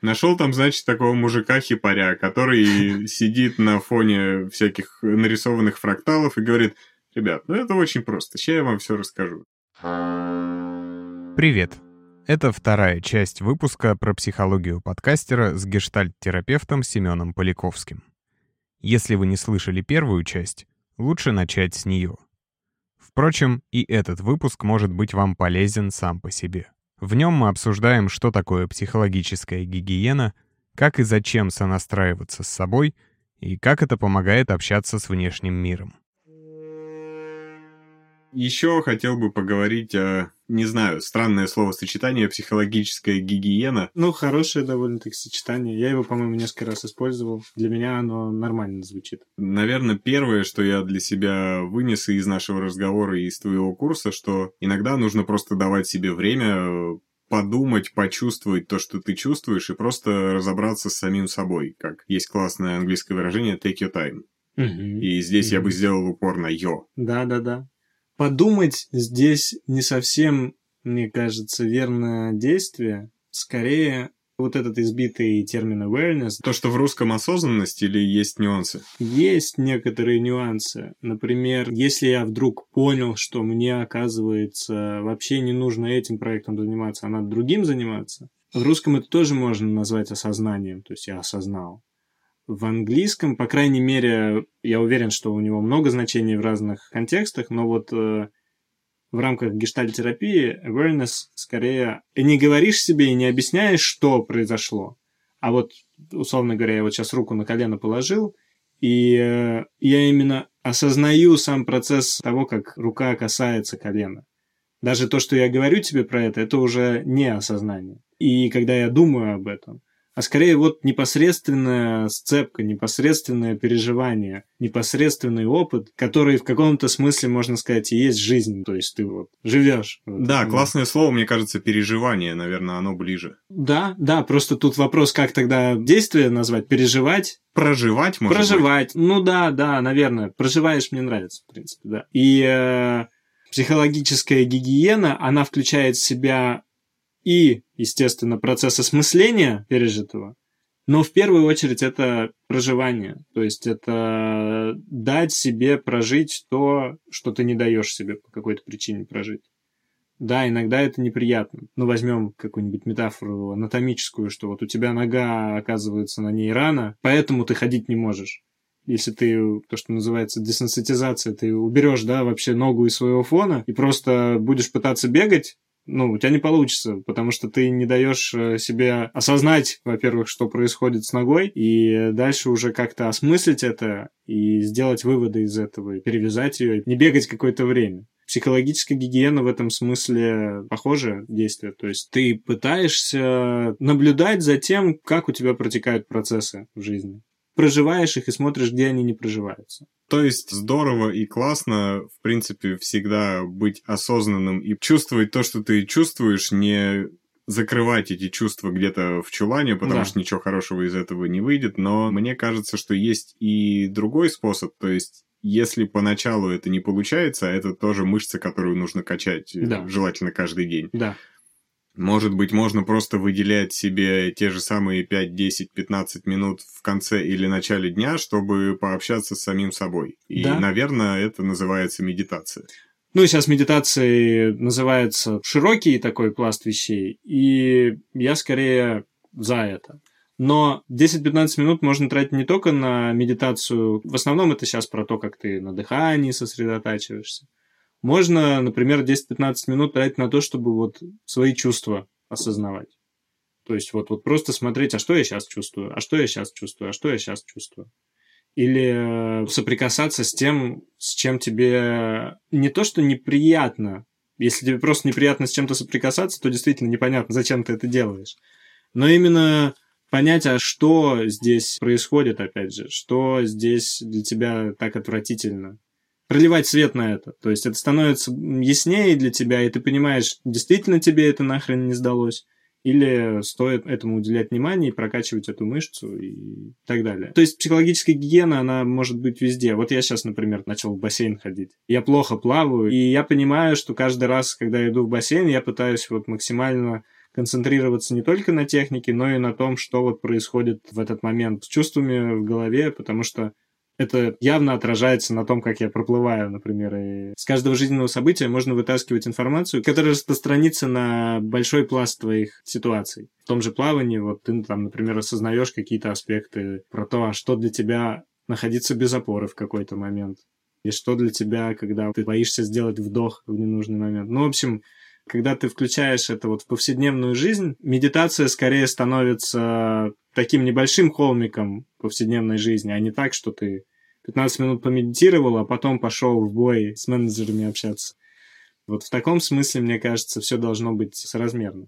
Нашел там, значит, такого мужика-хипаря, который сидит на фоне всяких нарисованных фракталов и говорит, ребят, ну это очень просто, сейчас я вам все расскажу. Привет. Это вторая часть выпуска про психологию подкастера с гештальт-терапевтом Семеном Поляковским. Если вы не слышали первую часть, лучше начать с нее. Впрочем, и этот выпуск может быть вам полезен сам по себе. В нем мы обсуждаем, что такое психологическая гигиена, как и зачем сонастраиваться с собой и как это помогает общаться с внешним миром. Еще хотел бы поговорить о, не знаю, странное словосочетание психологическая гигиена. Ну, хорошее довольно-таки сочетание. Я его, по-моему, несколько раз использовал. Для меня оно нормально звучит. Наверное, первое, что я для себя вынес из нашего разговора и из твоего курса, что иногда нужно просто давать себе время подумать, почувствовать то, что ты чувствуешь, и просто разобраться с самим собой. Как есть классное английское выражение «take your time». Угу. И здесь угу. я бы сделал упор на «ё». Да-да-да подумать здесь не совсем, мне кажется, верное действие. Скорее, вот этот избитый термин awareness. То, что в русском осознанность или есть нюансы? Есть некоторые нюансы. Например, если я вдруг понял, что мне, оказывается, вообще не нужно этим проектом заниматься, а надо другим заниматься, в русском это тоже можно назвать осознанием, то есть я осознал в английском, по крайней мере, я уверен, что у него много значений в разных контекстах, но вот э, в рамках гештальтерапии awareness скорее не говоришь себе и не объясняешь, что произошло. А вот, условно говоря, я вот сейчас руку на колено положил, и э, я именно осознаю сам процесс того, как рука касается колена. Даже то, что я говорю тебе про это, это уже не осознание. И когда я думаю об этом, а скорее вот непосредственная сцепка, непосредственное переживание, непосредственный опыт, который в каком-то смысле, можно сказать, и есть жизнь. То есть ты вот живешь. Да, вот. классное слово, мне кажется, переживание, наверное, оно ближе. Да, да, просто тут вопрос, как тогда действие назвать, переживать. Проживать, может Проживать, быть? ну да, да, наверное. Проживаешь мне нравится, в принципе, да. И э, психологическая гигиена, она включает в себя и, естественно, процесс осмысления пережитого, но в первую очередь это проживание. То есть это дать себе прожить то, что ты не даешь себе по какой-то причине прожить. Да, иногда это неприятно. Ну, возьмем какую-нибудь метафору анатомическую, что вот у тебя нога оказывается на ней рана, поэтому ты ходить не можешь. Если ты, то, что называется десенситизация, ты уберешь, да, вообще ногу из своего фона и просто будешь пытаться бегать, ну, у тебя не получится, потому что ты не даешь э, себе осознать, во-первых, что происходит с ногой, и дальше уже как-то осмыслить это и сделать выводы из этого, и перевязать ее, не бегать какое-то время. Психологическая гигиена в этом смысле похоже действие. То есть ты пытаешься наблюдать за тем, как у тебя протекают процессы в жизни проживаешь их и смотришь, где они не проживаются. То есть здорово и классно, в принципе, всегда быть осознанным и чувствовать то, что ты чувствуешь, не закрывать эти чувства где-то в чулане, потому да. что ничего хорошего из этого не выйдет. Но мне кажется, что есть и другой способ, то есть если поначалу это не получается, это тоже мышцы, которую нужно качать, да. желательно каждый день. Да. Может быть, можно просто выделять себе те же самые 5, 10, 15 минут в конце или начале дня, чтобы пообщаться с самим собой. И, да. наверное, это называется медитация. Ну, сейчас медитацией называется широкий такой пласт вещей, и я скорее за это. Но 10-15 минут можно тратить не только на медитацию. В основном это сейчас про то, как ты на дыхании сосредотачиваешься. Можно, например, 10-15 минут тратить на то, чтобы вот свои чувства осознавать. То есть вот, вот просто смотреть, а что я сейчас чувствую, а что я сейчас чувствую, а что я сейчас чувствую. Или э, соприкасаться с тем, с чем тебе не то, что неприятно. Если тебе просто неприятно с чем-то соприкасаться, то действительно непонятно, зачем ты это делаешь. Но именно понять, а что здесь происходит, опять же, что здесь для тебя так отвратительно, проливать свет на это. То есть это становится яснее для тебя, и ты понимаешь, действительно тебе это нахрен не сдалось, или стоит этому уделять внимание и прокачивать эту мышцу и так далее. То есть психологическая гигиена, она может быть везде. Вот я сейчас, например, начал в бассейн ходить. Я плохо плаваю, и я понимаю, что каждый раз, когда я иду в бассейн, я пытаюсь вот максимально концентрироваться не только на технике, но и на том, что вот происходит в этот момент с чувствами в голове, потому что это явно отражается на том, как я проплываю, например. И с каждого жизненного события можно вытаскивать информацию, которая распространится на большой пласт твоих ситуаций. В том же плавании, вот ты там, например, осознаешь какие-то аспекты про то, а что для тебя находиться без опоры в какой-то момент. И что для тебя, когда ты боишься сделать вдох в ненужный момент. Ну, в общем, когда ты включаешь это вот в повседневную жизнь, медитация скорее становится таким небольшим холмиком повседневной жизни, а не так, что ты 15 минут помедитировал, а потом пошел в бой с менеджерами общаться. Вот в таком смысле, мне кажется, все должно быть соразмерно.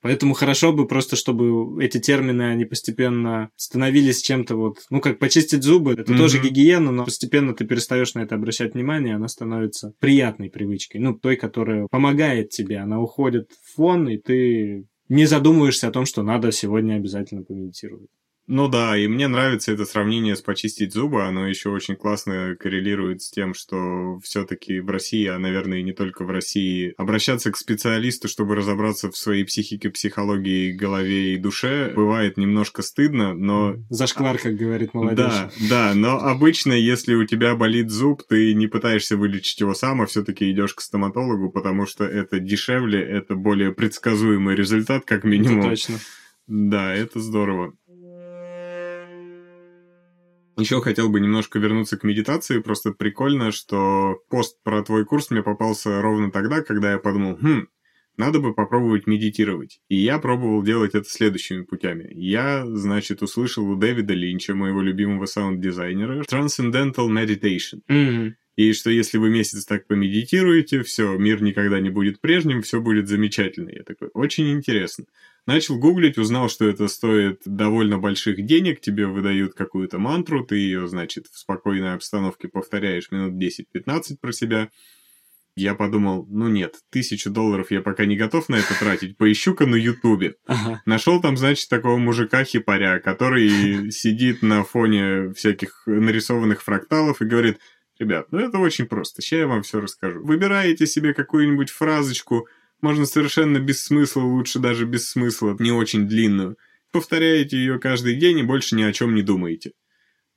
Поэтому хорошо бы просто, чтобы эти термины, они постепенно становились чем-то вот, ну, как почистить зубы, это mm-hmm. тоже гигиена, но постепенно ты перестаешь на это обращать внимание, она становится приятной привычкой, ну, той, которая помогает тебе, она уходит в фон, и ты не задумываешься о том, что надо сегодня обязательно помедитировать. Ну да, и мне нравится это сравнение с почистить зубы, оно еще очень классно коррелирует с тем, что все-таки в России, а, наверное, и не только в России, обращаться к специалисту, чтобы разобраться в своей психике, психологии, голове и душе, бывает немножко стыдно, но... Зашквар, как говорит молодежь. Да, да, но обычно, если у тебя болит зуб, ты не пытаешься вылечить его сам, а все-таки идешь к стоматологу, потому что это дешевле, это более предсказуемый результат, как минимум. Это точно. Да, это здорово. Еще хотел бы немножко вернуться к медитации. Просто прикольно, что пост про твой курс мне попался ровно тогда, когда я подумал, хм, надо бы попробовать медитировать. И я пробовал делать это следующими путями. Я, значит, услышал у Дэвида Линча, моего любимого саунд-дизайнера, Transcendental Meditation. Mm-hmm. И что если вы месяц так помедитируете, все, мир никогда не будет прежним, все будет замечательно. Я такой, очень интересно. Начал гуглить, узнал, что это стоит довольно больших денег, тебе выдают какую-то мантру, ты ее, значит, в спокойной обстановке повторяешь минут 10-15 про себя. Я подумал, ну нет, тысячу долларов я пока не готов на это тратить, поищу-ка на ютубе. Ага. Нашел там, значит, такого мужика-хипаря, который сидит на фоне всяких нарисованных фракталов и говорит, ребят, ну это очень просто, сейчас я вам все расскажу. Выбираете себе какую-нибудь фразочку, можно совершенно без смысла, лучше даже без смысла, не очень длинную. Повторяете ее каждый день и больше ни о чем не думаете.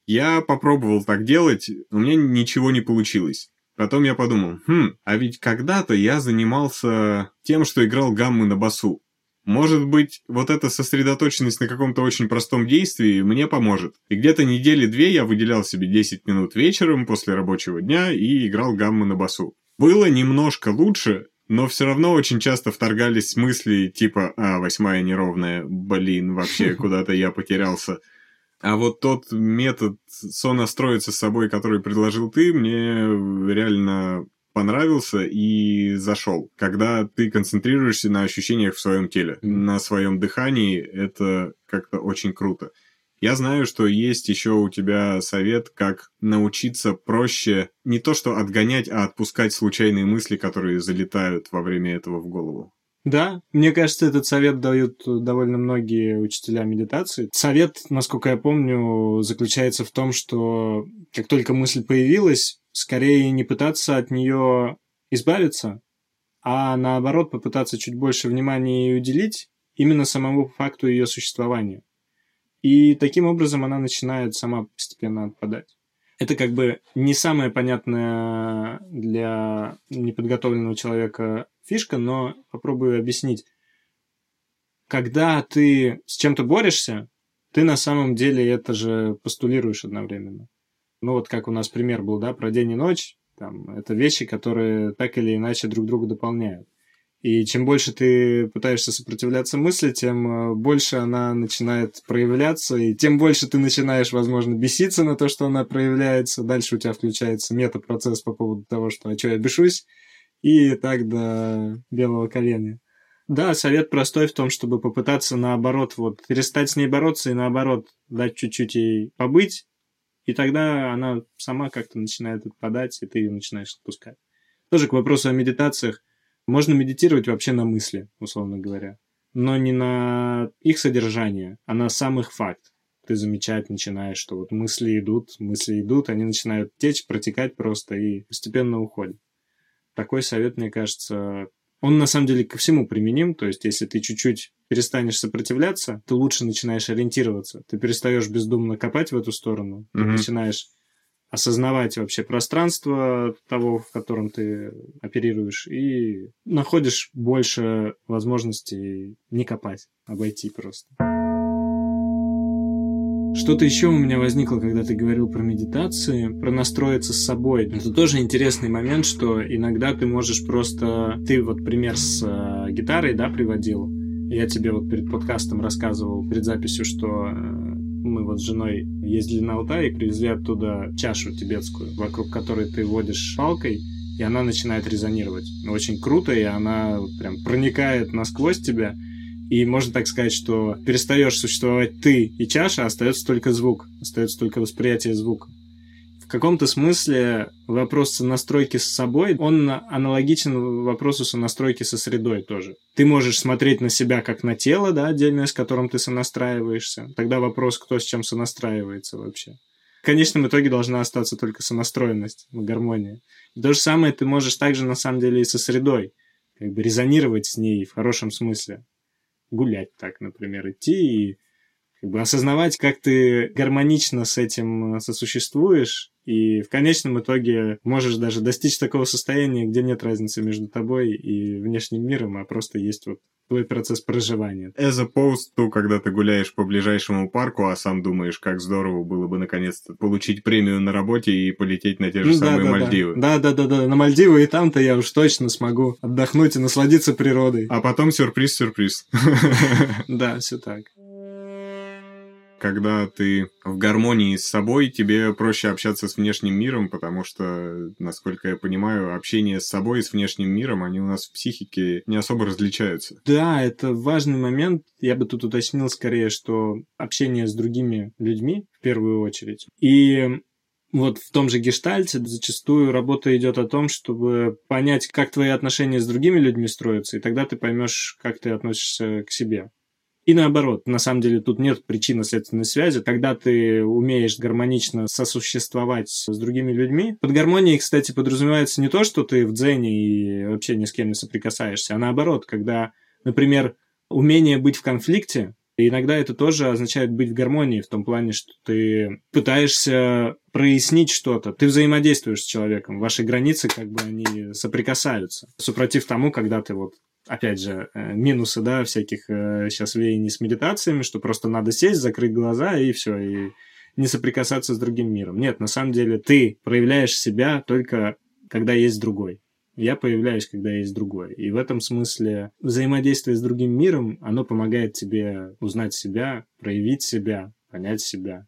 Я попробовал так делать, у меня ничего не получилось. Потом я подумал, хм, а ведь когда-то я занимался тем, что играл гаммы на басу. Может быть, вот эта сосредоточенность на каком-то очень простом действии мне поможет. И где-то недели две я выделял себе 10 минут вечером после рабочего дня и играл гаммы на басу. Было немножко лучше, но все равно очень часто вторгались мысли типа «А, восьмая неровная, блин, вообще куда-то я потерялся». А вот тот метод сонастроиться с собой, который предложил ты, мне реально понравился и зашел. Когда ты концентрируешься на ощущениях в своем теле, на своем дыхании, это как-то очень круто. Я знаю, что есть еще у тебя совет, как научиться проще не то что отгонять, а отпускать случайные мысли, которые залетают во время этого в голову. Да, мне кажется, этот совет дают довольно многие учителя медитации. Совет, насколько я помню, заключается в том, что как только мысль появилась, скорее не пытаться от нее избавиться, а наоборот попытаться чуть больше внимания ей уделить именно самому факту ее существования. И таким образом она начинает сама постепенно отпадать. Это как бы не самая понятная для неподготовленного человека фишка, но попробую объяснить. Когда ты с чем-то борешься, ты на самом деле это же постулируешь одновременно. Ну вот как у нас пример был, да, про день и ночь, там, это вещи, которые так или иначе друг друга дополняют. И чем больше ты пытаешься сопротивляться мысли, тем э, больше она начинает проявляться, и тем больше ты начинаешь, возможно, беситься на то, что она проявляется. Дальше у тебя включается метапроцесс по поводу того, что «а что, я бешусь?» И так до белого коленя. Да, совет простой в том, чтобы попытаться наоборот, вот, перестать с ней бороться и наоборот дать чуть-чуть ей побыть, и тогда она сама как-то начинает отпадать, и ты ее начинаешь отпускать. Тоже к вопросу о медитациях. Можно медитировать вообще на мысли, условно говоря, но не на их содержание, а на сам их факт. Ты замечать начинаешь, что вот мысли идут, мысли идут, они начинают течь, протекать просто и постепенно уходят. Такой совет, мне кажется, Он на самом деле ко всему применим, то есть если ты чуть-чуть перестанешь сопротивляться, ты лучше начинаешь ориентироваться, ты перестаешь бездумно копать в эту сторону, ты Мгм. начинаешь осознавать вообще пространство того, в котором ты оперируешь, и находишь больше возможностей не копать, обойти просто. Что-то еще у меня возникло, когда ты говорил про медитации, про настроиться с собой. Это тоже интересный момент, что иногда ты можешь просто... Ты вот пример с э, гитарой, да, приводил. Я тебе вот перед подкастом рассказывал, перед записью, что э, мы вот с женой ездили на Алтай и привезли оттуда чашу тибетскую, вокруг которой ты водишь палкой, и она начинает резонировать. Очень круто, и она прям проникает насквозь тебя. И можно так сказать, что перестаешь существовать ты и чаша, а остается только звук, остается только восприятие звука. В каком-то смысле вопрос настройки с собой, он аналогичен вопросу сонастройки со средой тоже. Ты можешь смотреть на себя как на тело, да, отдельное, с которым ты сонастраиваешься. Тогда вопрос, кто с чем сонастраивается вообще. В конечном итоге должна остаться только сонастроенность, гармония. И то же самое ты можешь также на самом деле и со средой, как бы резонировать с ней в хорошем смысле гулять так, например, идти и как бы осознавать, как ты гармонично с этим сосуществуешь, и в конечном итоге можешь даже достичь такого состояния, где нет разницы между тобой и внешним миром, а просто есть вот твой процесс проживания. As opposed to, когда ты гуляешь по ближайшему парку, а сам думаешь, как здорово было бы наконец-то получить премию на работе и полететь на те же Ну, самые да, да, Мальдивы. Да, да, да, да, на Мальдивы и там-то я уж точно смогу отдохнуть и насладиться природой. А потом сюрприз-сюрприз. Да, все так. Когда ты в гармонии с собой, тебе проще общаться с внешним миром, потому что, насколько я понимаю, общение с собой и с внешним миром, они у нас в психике не особо различаются. Да, это важный момент. Я бы тут уточнил скорее, что общение с другими людьми в первую очередь. И вот в том же гештальте зачастую работа идет о том, чтобы понять, как твои отношения с другими людьми строятся, и тогда ты поймешь, как ты относишься к себе. И наоборот, на самом деле тут нет причинно-следственной связи. Когда ты умеешь гармонично сосуществовать с другими людьми, под гармонией, кстати, подразумевается не то, что ты в дзене и вообще ни с кем не соприкасаешься, а наоборот, когда, например, умение быть в конфликте, иногда это тоже означает быть в гармонии, в том плане, что ты пытаешься прояснить что-то, ты взаимодействуешь с человеком, ваши границы как бы они соприкасаются. Супротив тому, когда ты вот опять же, минусы, да, всяких сейчас веяний с медитациями, что просто надо сесть, закрыть глаза и все, и не соприкасаться с другим миром. Нет, на самом деле ты проявляешь себя только когда есть другой. Я появляюсь, когда есть другой. И в этом смысле взаимодействие с другим миром, оно помогает тебе узнать себя, проявить себя, понять себя.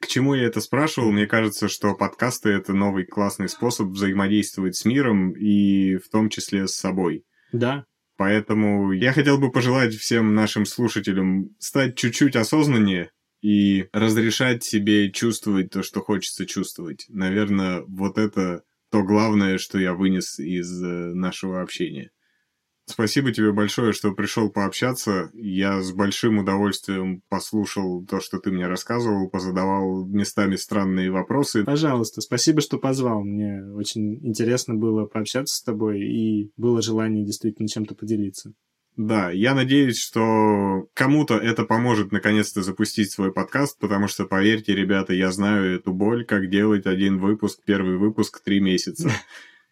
К чему я это спрашивал? Мне кажется, что подкасты — это новый классный способ взаимодействовать с миром и в том числе с собой. Да, Поэтому я хотел бы пожелать всем нашим слушателям стать чуть-чуть осознаннее и разрешать себе чувствовать то, что хочется чувствовать. Наверное, вот это то главное, что я вынес из нашего общения. Спасибо тебе большое, что пришел пообщаться. Я с большим удовольствием послушал то, что ты мне рассказывал, позадавал местами странные вопросы. Пожалуйста, спасибо, что позвал. Мне очень интересно было пообщаться с тобой, и было желание действительно чем-то поделиться. Да, я надеюсь, что кому-то это поможет наконец-то запустить свой подкаст, потому что, поверьте, ребята, я знаю эту боль, как делать один выпуск, первый выпуск три месяца.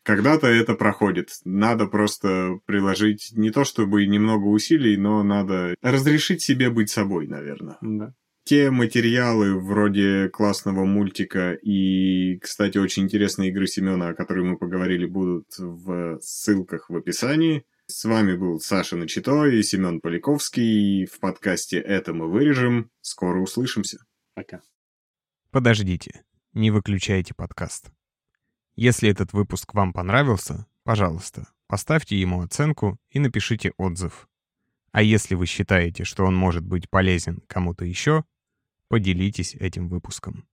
Когда-то это проходит. Надо просто приложить не то чтобы немного усилий, но надо разрешить себе быть собой, наверное. Да. Те материалы вроде классного мультика и, кстати, очень интересной игры Семена, о которой мы поговорили, будут в ссылках в описании. С вами был Саша Начито и Семен Поляковский. В подкасте «Это мы вырежем». Скоро услышимся. Пока. Подождите, не выключайте подкаст. Если этот выпуск вам понравился, пожалуйста, поставьте ему оценку и напишите отзыв. А если вы считаете, что он может быть полезен кому-то еще, поделитесь этим выпуском.